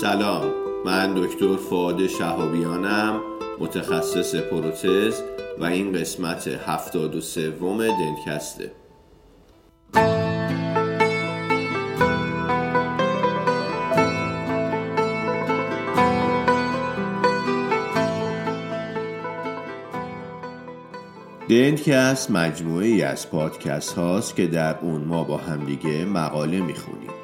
سلام. من دکتر فعاد شهابیانم متخصص پروتز و این قسمت هفتاد و سوم دنکسته دنکست مجموعه ای از پادکست هاست که در اون ما با همدیگه مقاله می‌خونیم.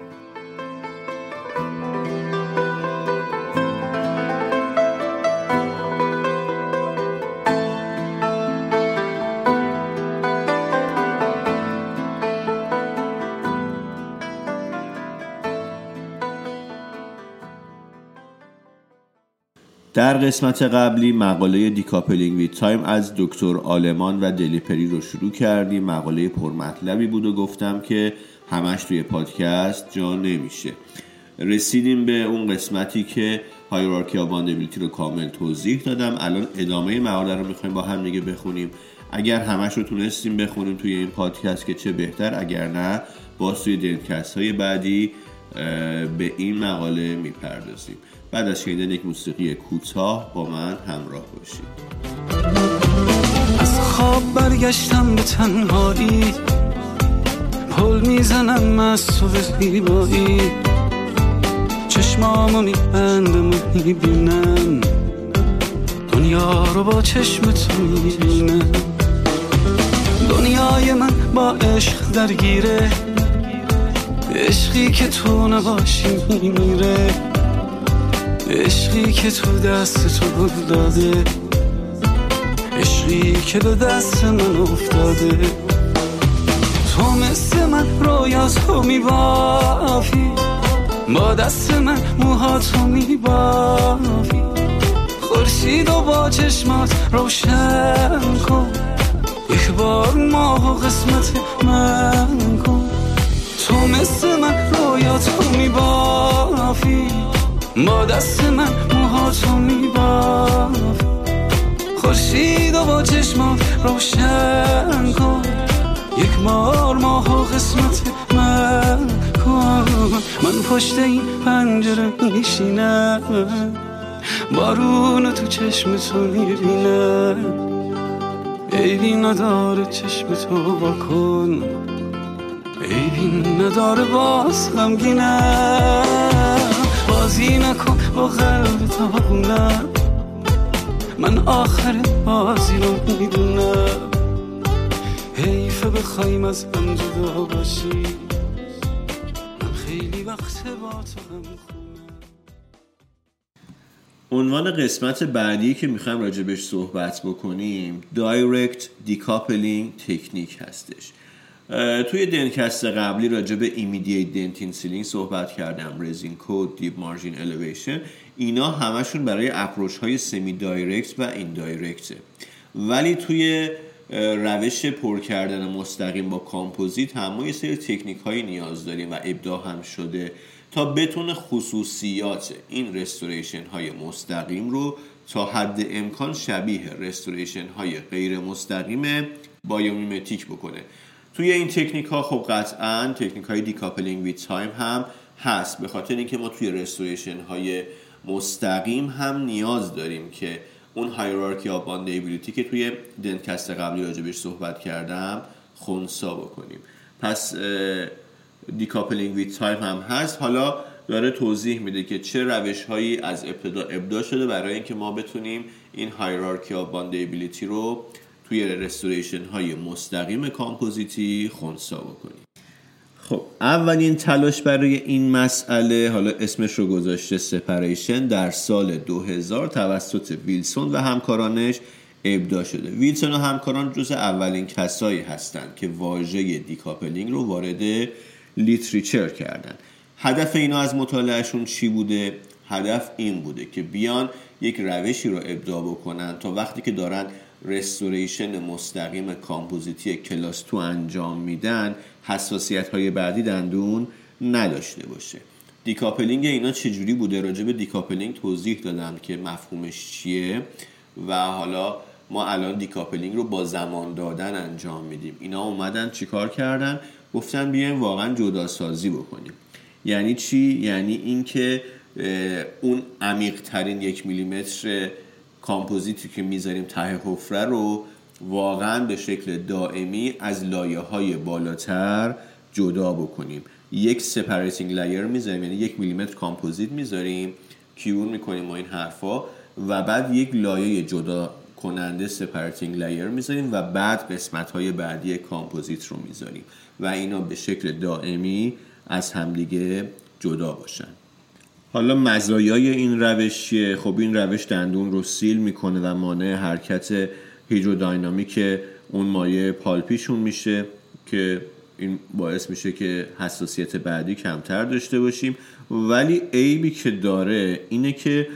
در قسمت قبلی مقاله decoupling with time از دکتر آلمان و دلیپری رو شروع کردیم. مقاله پرمطلبی بود و گفتم که همش توی پادکست جا نمیشه. رسیدیم به اون قسمتی که هایرارکی آواندبیلیتی رو کامل توضیح دادم. الان ادامه مقاله رو می‌خوایم با هم دیگه بخونیم. اگر همش رو تونستیم بخونیم توی این پادکست که چه بهتر اگر نه باز توی دنکست های بعدی به این مقاله می‌پردازیم. بعد از شنیدن یک موسیقی کوتاه با من همراه باشید. از خواب برگشتم به تنهایی. پل می‌زنم از تو زیبایی. چشمامو میبندم و می‌بینم. دنیا رو با چشم تو می‌بینم. دنیای من با عشق درگیره. عشقی که تو نباشی میمیره. عشقی که تو دست تو داده عشقی که به دست من افتاده. تو مثل من رویا تو میبافی. با دست من موها تو میبافی. خورشید و با چشمات روشن کن. یک بار ماه و قسمت من کن. تو مثل من رویا تو میبافی. با دست من موهاتو میباف خورشید و با چشمات روشن کن. یک مار ماه قسمت من کن. من پشت این پنجره میشینم. بارون تو چشم تو می‌بینم. عیبی نداره چشم تو بکن عیبی نداره باز غمگینم. بازی نکن با قلب تا من آخر بازی رو می‌دونم. حیفه بخوایم از هم جدا باشی من خیلی وقت با تو هم عنوان قسمت بعدی که می‌خوایم راجبش صحبت بکنیم direct decoupling technique هستش. توی دنکست قبلی راجع به immediate dentin sealing صحبت کردم resin coat deep margin elevation. اینا همشون برای approach های semi-direct و این direct ه ولی توی روش پر کردن مستقیم با کامپوزیت هم ما یه سری تکنیک هایی نیاز داریم و ابداع هم شده تا بتونه خصوصیات این restoration های مستقیم رو تا حد امکان شبیه restoration های غیر مستقیم biomimetic بکنه. توی این تکنیک ها خب قطعا تکنیک های decoupling with time هم هست. به خاطر اینکه ما توی restoration های مستقیم هم نیاز داریم که اون hierarchy of bondability که توی دنکست قبلی راجبش صحبت کردم خونسا بکنیم. پس decoupling with time هم هست. حالا داره توضیح میده که چه روش هایی از ابتدا ابداع شده برای اینکه ما بتونیم این hierarchy of bondability رو توی restoration های مستقیم کامپوزیتی خونسا بکنیم. خب اولین تلاش برای این مسئله حالا اسمش رو گذاشته separation در سال 2000 توسط ویلسون و همکارانش ابداع شده. ویلسون و همکاران جز اولین کسایی هستند که واژه decoupling رو وارد literature کردن. هدف اینا از مطالعهشون چی بوده؟ هدف این بوده که بیان یک روشی رو ابداع بکنن تا وقتی که دارن restoration مستقیم کامپوزیتی class two انجام میدن حساسیت های بعدی دندون نداشته باشه. decoupling اینا چجوری بوده؟ راجع به decoupling توضیح دادم که مفهومش چیه و حالا ما الان decoupling رو با زمان دادن انجام میدیم. اینا اومدن چیکار کردن؟ گفتن بیایم واقعا جدا سازی بکنیم. یعنی چی؟ یعنی اینکه اون عمیق ترین یک میلیمتر کامپوزیتی که می‌ذاریم ته حفره رو واقعا به شکل دائمی از لایه های بالاتر جدا بکنیم. یک separating layer می‌ذاریم یعنی یک میلیمتر کامپوزیت می‌ذاریم cure می‌کنیم و این حرفا و بعد یک لایه جدا کننده separating layer می‌ذاریم و بعد قسمت های بعدی کامپوزیت رو می‌ذاریم و اینا به شکل دائمی از همدیگه جدا باشن. حالا مزایای این روش چیه؟ خب این روش دندون رو سیل می‌کنه و مانع حرکت هیدروداینامیک اون مایه پالپیشون میشه که این باعث میشه که حساسیت بعدی کمتر داشته باشیم. ولی عیبی که داره اینه که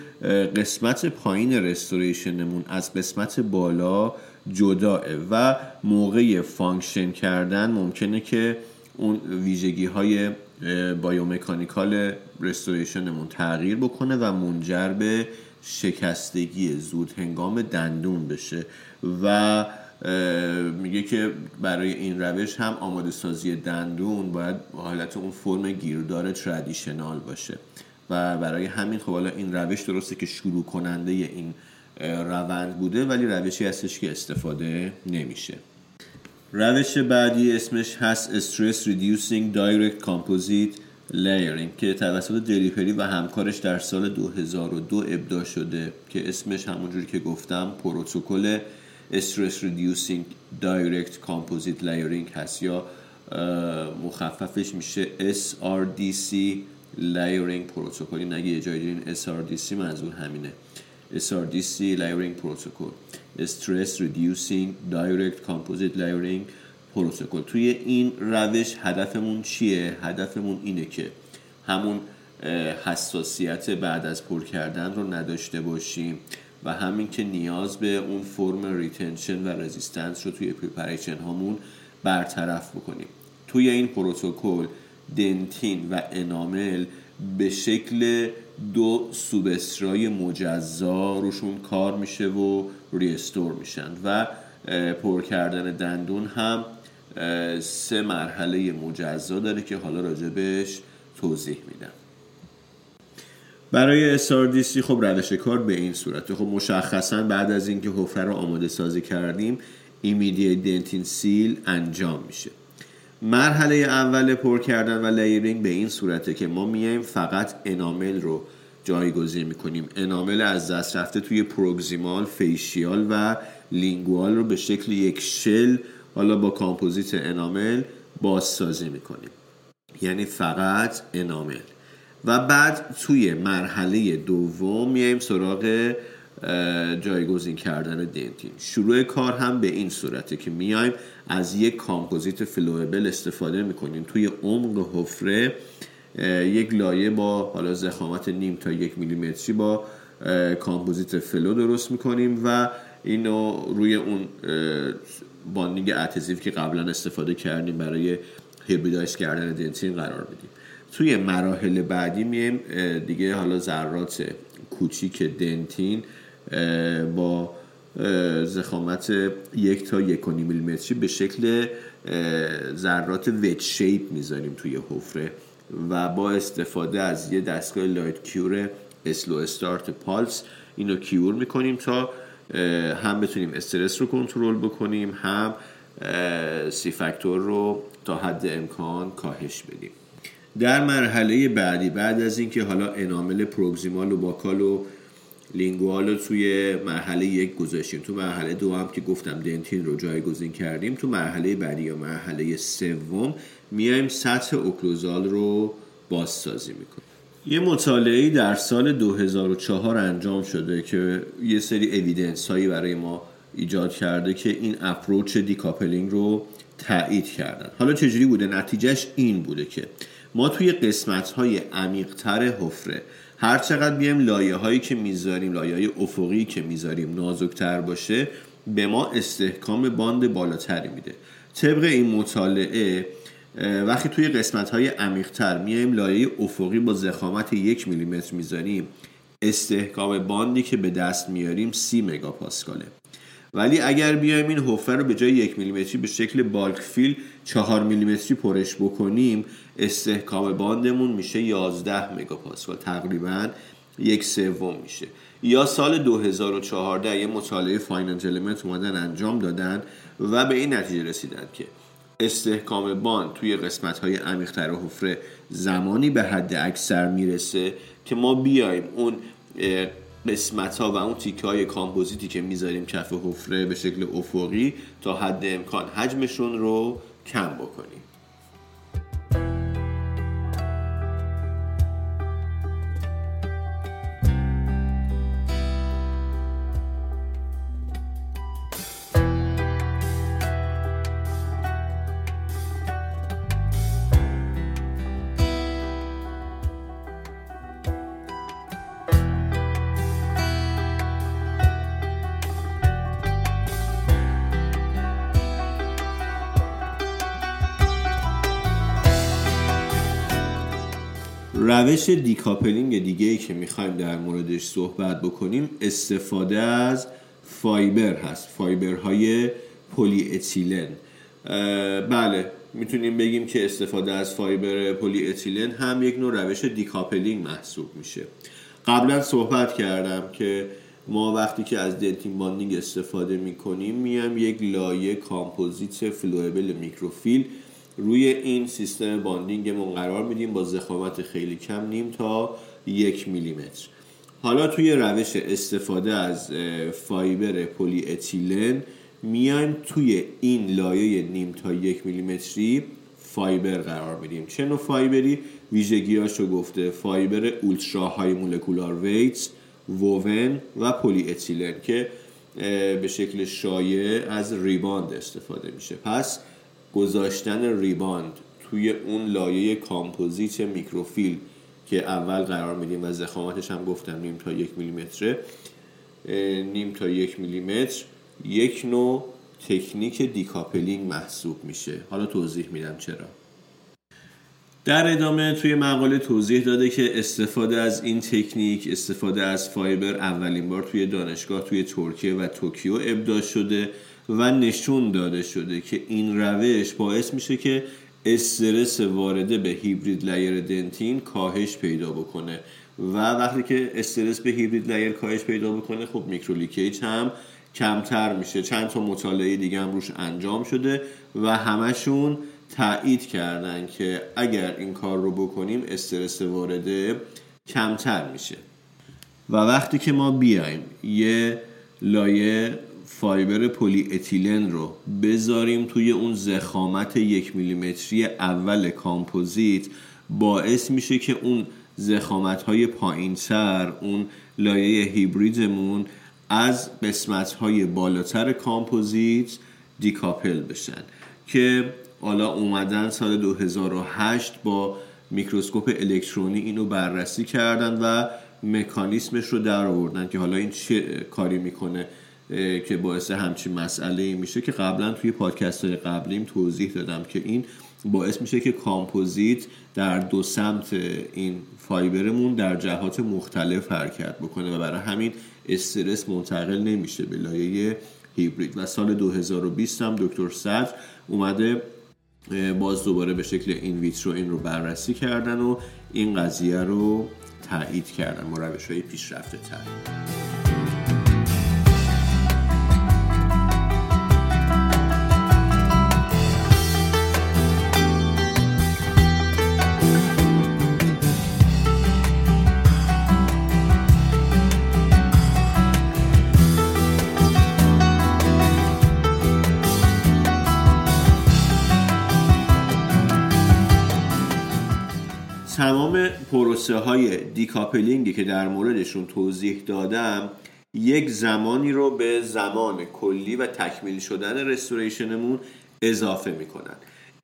قسمت پایین رستوریشنمون از قسمت بالا جداه و موقع function کردن ممکنه که اون ویژگی های biomechanical restoration مون تغییر بکنه و منجر به شکستگی زود هنگام دندون بشه. و میگه که برای این روش هم آماده سازی دندون باید حالت اون فرم گیردار traditional باشه. و برای همین خب حالا این روش درسته که شروع کننده این روند بوده ولی روشی هستش که استفاده نمیشه. روش بعدی اسمش هست Stress Reducing Direct Composite Layering که توسط دلیپری و همکارش در سال 2002 ابداع شده که اسمش همونجوری که گفتم پروتکل Stress Reducing Direct Composite Layering هست یا مخففش میشه SRDC Layering پروتکل نگه یه جایی دیدین SRDC منظور همینه. SRDC Layering Protocol. Stress Reducing Direct Composite Layering Protocol. توی این روش هدفمون چیه؟ هدفمون اینه که همون حساسیت بعد از پر کردن رو نداشته باشیم و همین که نیاز به اون فرم retention و resistance رو توی preparation هامون برطرف بکنیم. توی این پروتکل dentin و enamel به شکل دو سوبسترای مجزا روشون کار میشه و restore میشن و پر کردن دندون هم سه مرحله مجزا داره که حالا راجبش توضیح میدم. برای SRDC خب روش کار به این صورته خب مشخصا بعد از اینکه حفره رو آماده سازی کردیم immediate dentin seal انجام میشه. مرحله اول پر کردن و layering به این صورته که ما میایم فقط enamel رو جایگزین می‌کنیم. enamel از دست رفته توی proximal facial و lingual رو به شکل یک shell حالا با کامپوزیت enamel بازسازی می‌کنیم. یعنی فقط enamel. و بعد توی مرحله دوم میایم سراغ جایگزین کردن dentin. شروع کار هم به این صورته که میایم از یک کامپوزیت flowable استفاده می‌کنیم. توی عمق حفره یک لایه با حالا ضخامت نیم تا یک میلیمتری با کامپوزیت flow درست می‌کنیم و اینو روی اون bonding adhesive که قبلا استفاده کردیم برای hybridize کردن dentin قرار بدیم توی مراحل بعدی میایم دیگه حالا ذرات کوچیک dentin با ضخامت یک تا یک و نیم میلیمتری به شکل ذرات wedge shape می‌ذاریم توی حفره و با استفاده از یه دستگاه light cure slow start pulse اینو cure می‌کنیم تا هم بتونیم استرس رو کنترل بکنیم هم C factor رو تا حد امکان کاهش بدیم. در مرحله بعدی بعد از اینکه حالا enamel proximal و buccal و lingual رو توی مرحله یک گذاشتیم. تو مرحله دو هم که گفتم dentin رو جایگزین کردیم تو مرحله بعدی یا مرحله سوم میایم سطح occlusal رو بازسازی می‌کنیم. یه مطالعه در سال 2004 انجام شده که یه سری evidence هایی برای ما ایجاد کرده که این approach decoupling رو تایید کردن. حالا چجوری بوده؟ نتیجهش این بوده که ما توی قسمت های عمیقتر حفره هر چقدر بیایم لایه هایی که می‌ذاریم لایه های افقی که می‌ذاریم نازکتر باشه به ما استحکام باند بالاتری میده. طبق این مطالعه وقتی توی قسمت های عمیقتر میایم لایه افقی با زخامت یک میلیمتر می‌ذاریم استحکام باندی که به دست میاریم سی مگاپاسکاله. ولی اگر بیایم این حفره رو به جای یک میلیمتری به شکل بالک فیل چهار میلیمتری پرش بکنیم استحکام bond مون میشه 11 مگاپاسکال. تقریبا یک سوم میشه. یا سال 2014 یه مطالعه finite element اومدن انجام دادن و به این نتیجه رسیدن که استحکام bond توی قسمت های عمیقتر حفره زمانی به حد اکثر می‌رسه که ما بیایم اون قسمت ها و اون تیکه های کامپوزیتی که می‌ذاریم کف حفره به شکل افقی تا حد امکان حجمشون رو کم بکنیم. روش decoupling دیگه ای که می‌خوایم در موردش صحبت بکنیم استفاده از fiber هست fiber های پلی اتیلن بله می‌تونیم بگیم که استفاده از fiber پلی اتیلن هم یک نوع روش decoupling محسوب میشه. قبلا صحبت کردم که ما وقتی که از dentin bonding استفاده می‌کنیم میام یک لایه کامپوزیت flowable microfill روی این سیستم bonding مون قرار میدیم با ضخامت خیلی کم نیم تا یک میلیمتر. حالا توی روش استفاده از fiber پلی اتیلن میایم توی این لایه نیم تا یک میلیمتری fiber قرار میدیم. چه نوع fiber ی؟ ویژگیاشو گفته fiber ultra high molecular weight woven و پلی اتیلن که به شکل شایع از Ribbond استفاده میشه. پس گذاشتن Ribbond توی اون لایه کامپوزیت microfill که اول قرار میدیم و ضخامتش هم گفتم نیم تا یک میلیمتره نیم تا یک میلیمتر یک نوع تکنیک decoupling محسوب میشه. حالا توضیح میدم چرا. در ادامه توی مقاله توضیح داده که استفاده از این تکنیک استفاده از fiber اولین بار توی دانشگاه توی ترکیه و توکیو ابداع شده. و نشون داده شده که این روش باعث میشه که استرس وارده به hybrid layer dentin کاهش پیدا بکنه. و وقتی که استرس به hybrid layer کاهش پیدا بکنه خب microleakage هم کمتر میشه. چند تا مطالعه دیگه هم روش انجام شده و همشون تایید کردن که اگر این کار رو بکنیم استرس وارده کمتر میشه. و وقتی که ما بیایم یه لایه fiber پلی اتیلن رو بذاریم توی اون ضخامت یک میلیمتری اول کامپوزیت باعث میشه که اون ضخامت های پایین تر اون لایه هیبریدمون از قسمت های بالاتر کامپوزیت decouple بشن. که حالا اومدن سال 2008 با میکروسکوپ الکترونی اینو بررسی کردن و مکانیسمش رو در آوردن که حالا این چه کاری می‌کنه. که باعث همچین مسئله میشه که قبلا توی پادکست های قبلیم توضیح دادم که این باعث میشه که کامپوزیت در دو سمت این fiber مون در جهات مختلف حرکت بکنه و برای همین استرس منتقل نمیشه به لایه هیبرید. و سال 2020 هم دکتر صدر اومده باز دوباره به شکل این ویترو این رو بررسی کردن و این قضیه رو تایید کردن مروش های پیشرفته تر. تمام پروسه های دیکاپلینگی که در موردشون توضیح دادم یک زمانی رو به زمان کلی و تکمیل شدن رستوریشنمون اضافه می‌کنن.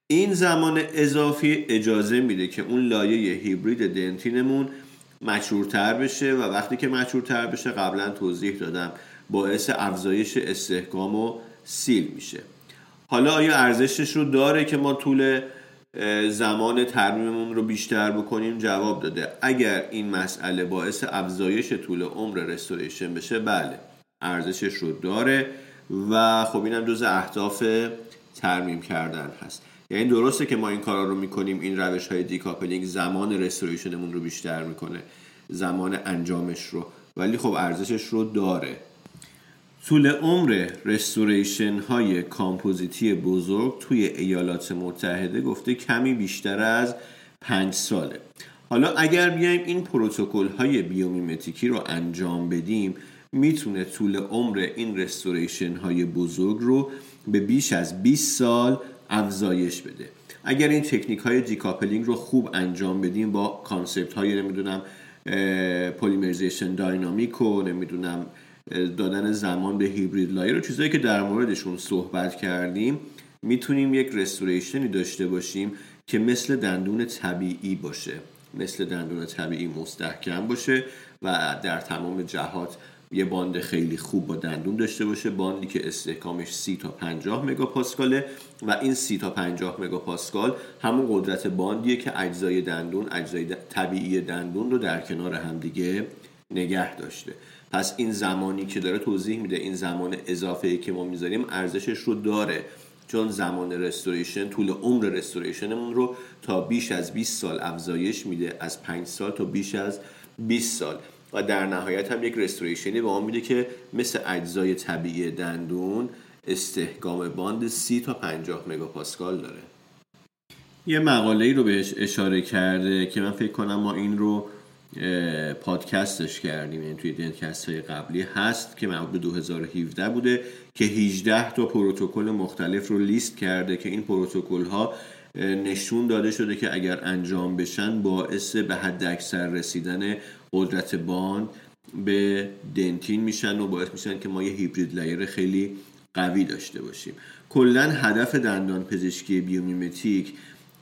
این زمان اضافی اجازه میده که اون لایه هیبرید دنتینمون مچورتر بشه و وقتی که مچورتر بشه قبلا توضیح دادم باعث افزایش استحکام و سیل میشه. حالا آیا ارزشش رو داره که ما طول زمان ترمیممون رو بیشتر بکنیم جواب داده. اگر این مسئله باعث افزایش طول عمر restoration بشه بله ارزشش رو داره و خب اینم جز اهداف ترمیم کردن هست. یعنی درسته که ما این کارا رو می‌کنیم این روش های decoupling زمان restoration مون رو بیشتر می‌کنه زمان انجامش رو ولی خب ارزشش رو داره. طول عمر restoration های کامپوزیتی بزرگ توی ایالات متحده گفته کمی بیشتر از پنج ساله. حالا اگر بیایم این پروتکل های biomimetic ی رو انجام بدیم می‌تونه طول عمر این restoration های بزرگ رو به بیش از 20 سال افزایش بده. اگر این تکنیک های decoupling رو خوب انجام بدیم با concept های نمی‌دونم polymerization dynamic و نمی‌دونم دادن زمان به hybrid layer و چیزهایی که در موردشون صحبت کردیم می‌تونیم یک رستوریشنی داشته باشیم که مثل دندون طبیعی باشه مثل دندون طبیعی مستحکم باشه و در تمام جهات یه باند خیلی خوب با دندون داشته باشه باندی که استحکامش 30 تا 50 مگاپاسکاله و این 30 تا 50 مگاپاسکال همون قدرت باندیه که اجزای دندون اجزای طبیعی دندون رو در کنار همدیگه نگه داشته. پس این زمانی که داره توضیح میده این زمان اضافه ای که ما می‌ذاریم ارزشش رو داره. چون زمان رستوریشن طول عمر رستوریشنمون رو تا بیش از 20 سال افزایش میده. از 5 سال تا بیش از 20 سال. و در نهایت هم یک رستوریشنی به ما میده که مثل اجزای طبیعی دندون استحکام باند 30 تا 50 مگاپاسکال داره. یه مقاله ای رو بهش اشاره کرده که من فکر کنم ما این رو پادکستش کردیم یعنی توی دنکست های قبلی هست که مربوط به 2017 بوده که 18 تا پروتکل مختلف رو لیست کرده که این پروتکل ها نشون داده شده که اگر انجام بشن باعث به حد اکثر رسیدن قدرت bond به dentin میشن و باعث میشن که ما یه hybrid layer خیلی قوی داشته باشیم. کلا هدف دندان پزشکی biomimetic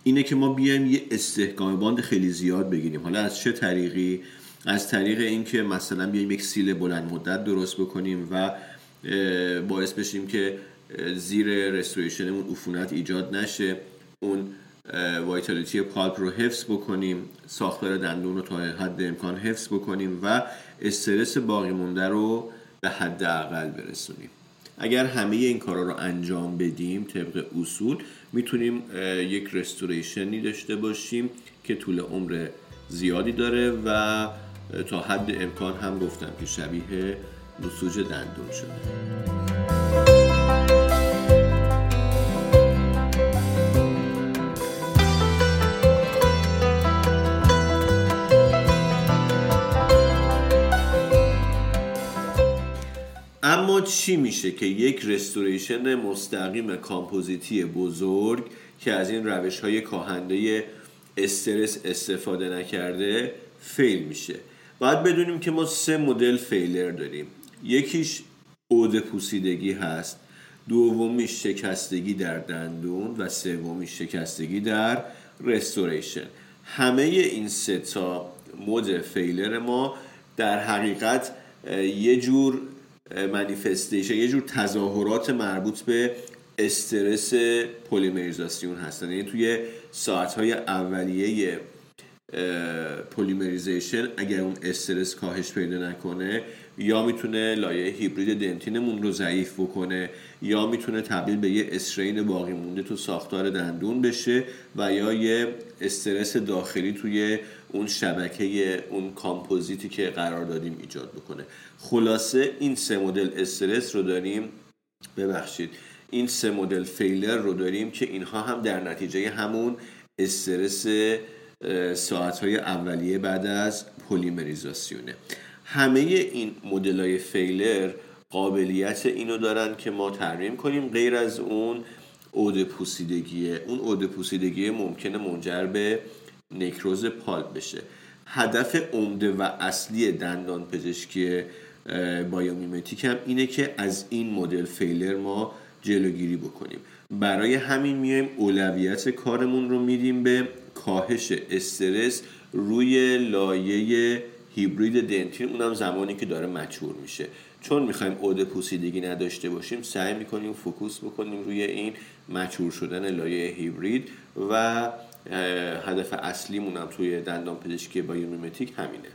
اینه که ما بیایم یه استحکام bond خیلی زیاد بگیریم. حالا از چه طریقی؟ از طریق اینکه مثلا بیایم یک seal بلند مدت درست بکنیم و باعث بشیم که زیر رستوریشنمون عفونت ایجاد نشه. اون وایتالیتی پالپ رو حفظ بکنیم ساختار دندون رو تا حد امکان حفظ بکنیم و استرس باقی مونده رو به حد اقل برسونیم. اگر همه این کارا رو انجام بدیم طبق اصول می‌تونیم یک رستوریشنی داشته باشیم که طول عمر زیادی داره و تا حد امکان هم گفتم که شبیه نسوج دندون شده. اما چی میشه که یک رستوریشن مستقیم کامپوزیتی بزرگ که از این روش های کاهنده استرس استفاده نکرده فیل میشه؟ باید بدونیم که ما سه مدل فیلر داریم. یکیش عود پوسیدگی هست دومیش شکستگی در دندون و سومیش شکستگی در رستوریشن. همه این سه تا مد فیلر ما در حقیقت یه جور منیفستیشن یه جور تظاهرات مربوط به استرس پلیمریزاسیون هستن. یعنی توی ساعتهای اولیه polymerization اگر اون استرس کاهش پیدا نکنه یا می‌تونه لایه هیبرید dentin مون رو ضعیف بکنه یا می‌تونه تبدیل به یه strain باقی مونده تو ساختار دندون بشه و یا یه استرس داخلی توی اون شبکه اون کامپوزیتی که قرار دادیم ایجاد بکنه. خلاصه این سه مدل استرس رو داریم ببخشید این سه مدل فیلر رو داریم که اینها هم در نتیجه همون استرس ساعتهای اولیه بعد از پلیمریزاسیونه. همه این مدل های فیلر قابلیت اینو دارن که ما ترمیم کنیم. غیر از اون عود پوسیدگیه اون عود پوسیدگی ممکنه منجر به نکروز پالپ بشه. هدف عمده و اصلی دندان پزشکی biomimetic هم اینه که از این مدل failure ما جلوگیری بکنیم. برای همین میایم اولویت کارمون رو میدیم به کاهش استرس روی لایه هیبرید dentin اونم زمانی که داره mature میشه. چون می‌خوایم عود پوسیدگی نداشته باشیم سعی می‌کنیم focus بکنیم روی این mature شدن لایه هیبرید و هدف اصلیمون هم توی دندان پزشکی biomimetic همینه.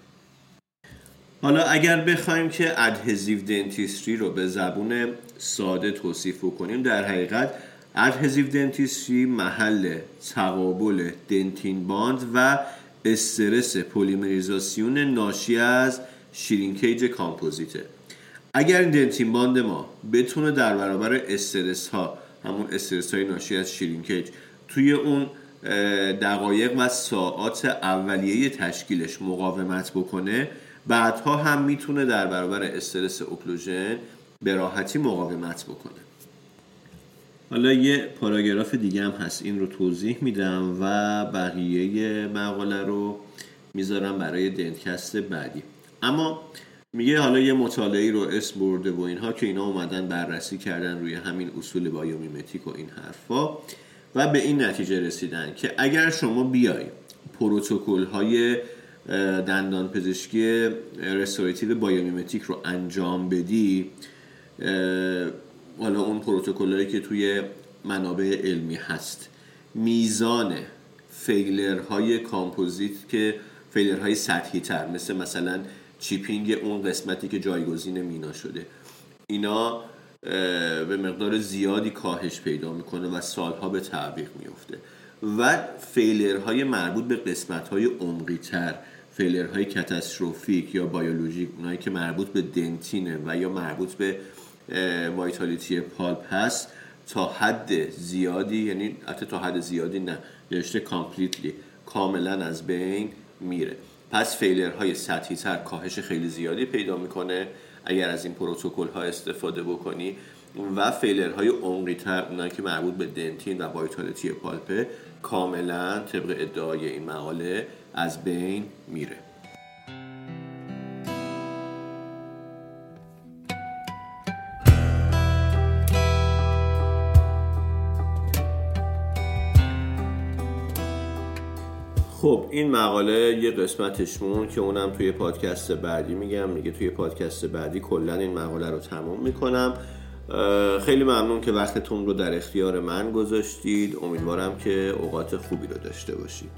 حالا اگر بخوایم که adhesive dentistry رو به زبون ساده توصیف کنیم در حقیقت adhesive dentistry محل تقابل dentin bond و استرس پلیمریزاسیون ناشی از shrinkage کامپوزیته. اگر این dentin bond ما بتونه در برابر استرس ها همون استرس های ناشی از shrinkage توی اون دقایق و ساعات اولیه تشکیلش مقاومت بکنه بعدها هم می‌تونه در برابر استرس occlusion به راحتی مقاومت بکنه. حالا یه پاراگراف دیگه هم هست. این رو توضیح میدم و بقیه مقاله رو می‌ذارم برای دنتکست بعدی. اما میگه حالا یه مطالعه رو اسم برده و اینها که اینا اومدن بررسی کردن روی همین اصول biomimetic و این حرفا و به این نتیجه رسیدن که اگر شما بیای پروتکل های دندان پزشکی restorative biomimetic رو انجام بدی حالا اون پروتکل که توی منابع علمی هست. میزان failure های کامپوزیت که failure های سطحی تر مثل مثلا chipping اون قسمتی که جایگزین مینا شده. اینا به مقدار زیادی کاهش پیدا می‌کنه و سالها به تعویق میفته و failure های مربوط به قسمت های عمقی تر failure های catastrophic یا بیولوژیک اونایی که مربوط به dentin ه و یا مربوط به vitality pulp هست تا حد زیادی یعنی حتی تا حد زیادی نه نوشته completely کاملا از بین میره. پس failure های سطحی تر کاهش خیلی زیادی پیدا می‌کنه اگر از این پروتکل ها استفاده بکنی. و فیلرهای عمقی تر اونایی که مربوط به دنتین و وایتالیتی پالپه کاملا طبق ادعای این مقاله از بین میره. خب این مقاله یه قسمتشمون که اونم توی پادکست بعدی میگم. میگه توی پادکست بعدی کلا این مقاله رو تموم می‌کنم. خیلی ممنون که وقتتون رو در اختیار من گذاشتید. امیدوارم که اوقات خوبی رو داشته باشید.